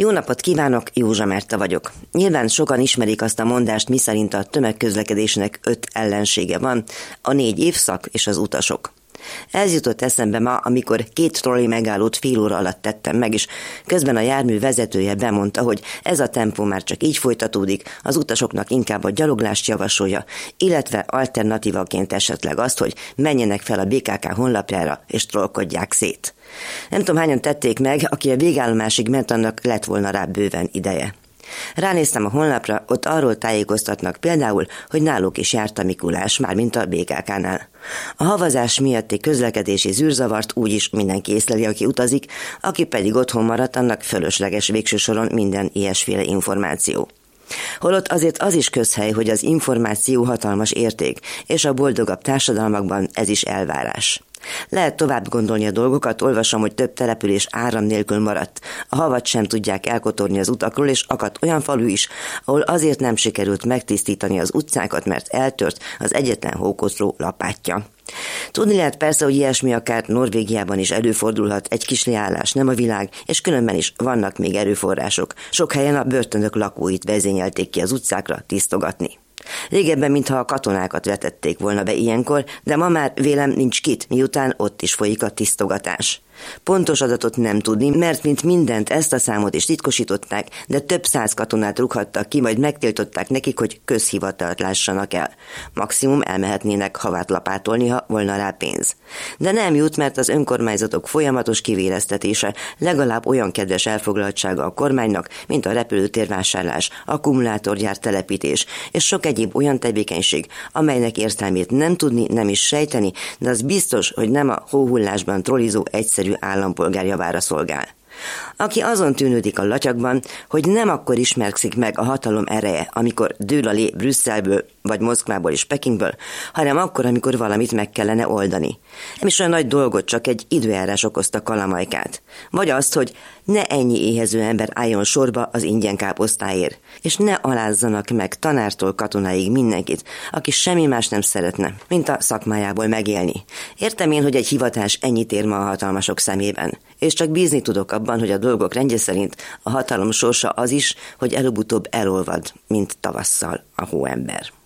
Jó napot kívánok, Józsa Merta vagyok. Nyilván sokan ismerik azt a mondást, miszerint a tömegközlekedésnek öt ellensége van, a négy évszak és az utasok. Ez jutott eszembe ma, amikor két trolli megállót fél óra alatt tettem meg, és közben a jármű vezetője bemondta, hogy ez a tempó már csak így folytatódik, az utasoknak inkább a gyaloglást javasolja, illetve alternatívaként esetleg azt, hogy menjenek fel a BKK honlapjára és trollkodják szét. Nem tudom, hányan tették meg, aki a végállomásig ment, annak lett volna rá bőven ideje. Ránéztem a honlapra, ott arról tájékoztatnak például, hogy náluk is járt a Mikulás, mármint a BKK-nál. A havazás miatti közlekedési zűrzavart úgyis mindenki észleli, aki utazik, aki pedig otthon maradt, annak fölösleges végső soron minden ilyesféle információ. Holott azért az is közhely, hogy az információ hatalmas érték, és a boldogabb társadalmakban ez is elvárás. Lehet tovább gondolni a dolgokat, olvasom, hogy több település áram nélkül maradt. A havat sem tudják elkotorni az utakról, és akadt olyan falu is, ahol azért nem sikerült megtisztítani az utcákat, mert eltört az egyetlen hókoszló lapátja. Tudni lehet persze, hogy ilyesmi akár Norvégiában is előfordulhat, egy kis leállás, nem a világ, és különben is vannak még erőforrások. Sok helyen a börtönök lakóit vezényelték ki az utcákra tisztogatni. Régebben, mintha a katonákat vetették volna be ilyenkor, de ma már vélem nincs kit, miután ott is folyik a tisztogatás. Pontos adatot nem tudni, mert mint mindent ezt a számot is titkosították, de több száz katonát rúghattak ki, majd megtiltották nekik, hogy közhivatalt lássanak el. Maximum elmehetnének havát lapátolni, ha volna rá pénz. De nem jut, mert az önkormányzatok folyamatos kivéreztetése legalább olyan kedves elfoglaltsága a kormánynak, mint a repülőtérvásárlás, akkumulátorgyár telepítés, és sok egyéb olyan tevékenység, amelynek értelmét nem tudni, nem is sejteni, de az biztos, hogy nem a hóhullásban trollizó egyszerű egyszerű állampolgár javára szolgál. Aki azon tűnődik a latyakban, hogy nem akkor ismerkszik meg a hatalom ereje, amikor dől a lé Brüsszelből, vagy Moszkvából és Pekingből, hanem akkor, amikor valamit meg kellene oldani. Nem is olyan nagy dolgot, csak egy időjárás okozta kalamajkát. Vagy azt, hogy ne ennyi éhező ember álljon sorba az ingyen káposztáért, és ne alázzanak meg tanártól katonáig mindenkit, aki semmi más nem szeretne, mint a szakmájából megélni. Értem én, hogy egy hivatás ennyit ér ma a hatalmasok szemében, és csak bízni tudok abban, hogy a dolgok rendje szerint a hatalom sorsa az is, hogy előbb-utóbb elolvad, mint tavasszal a hóember.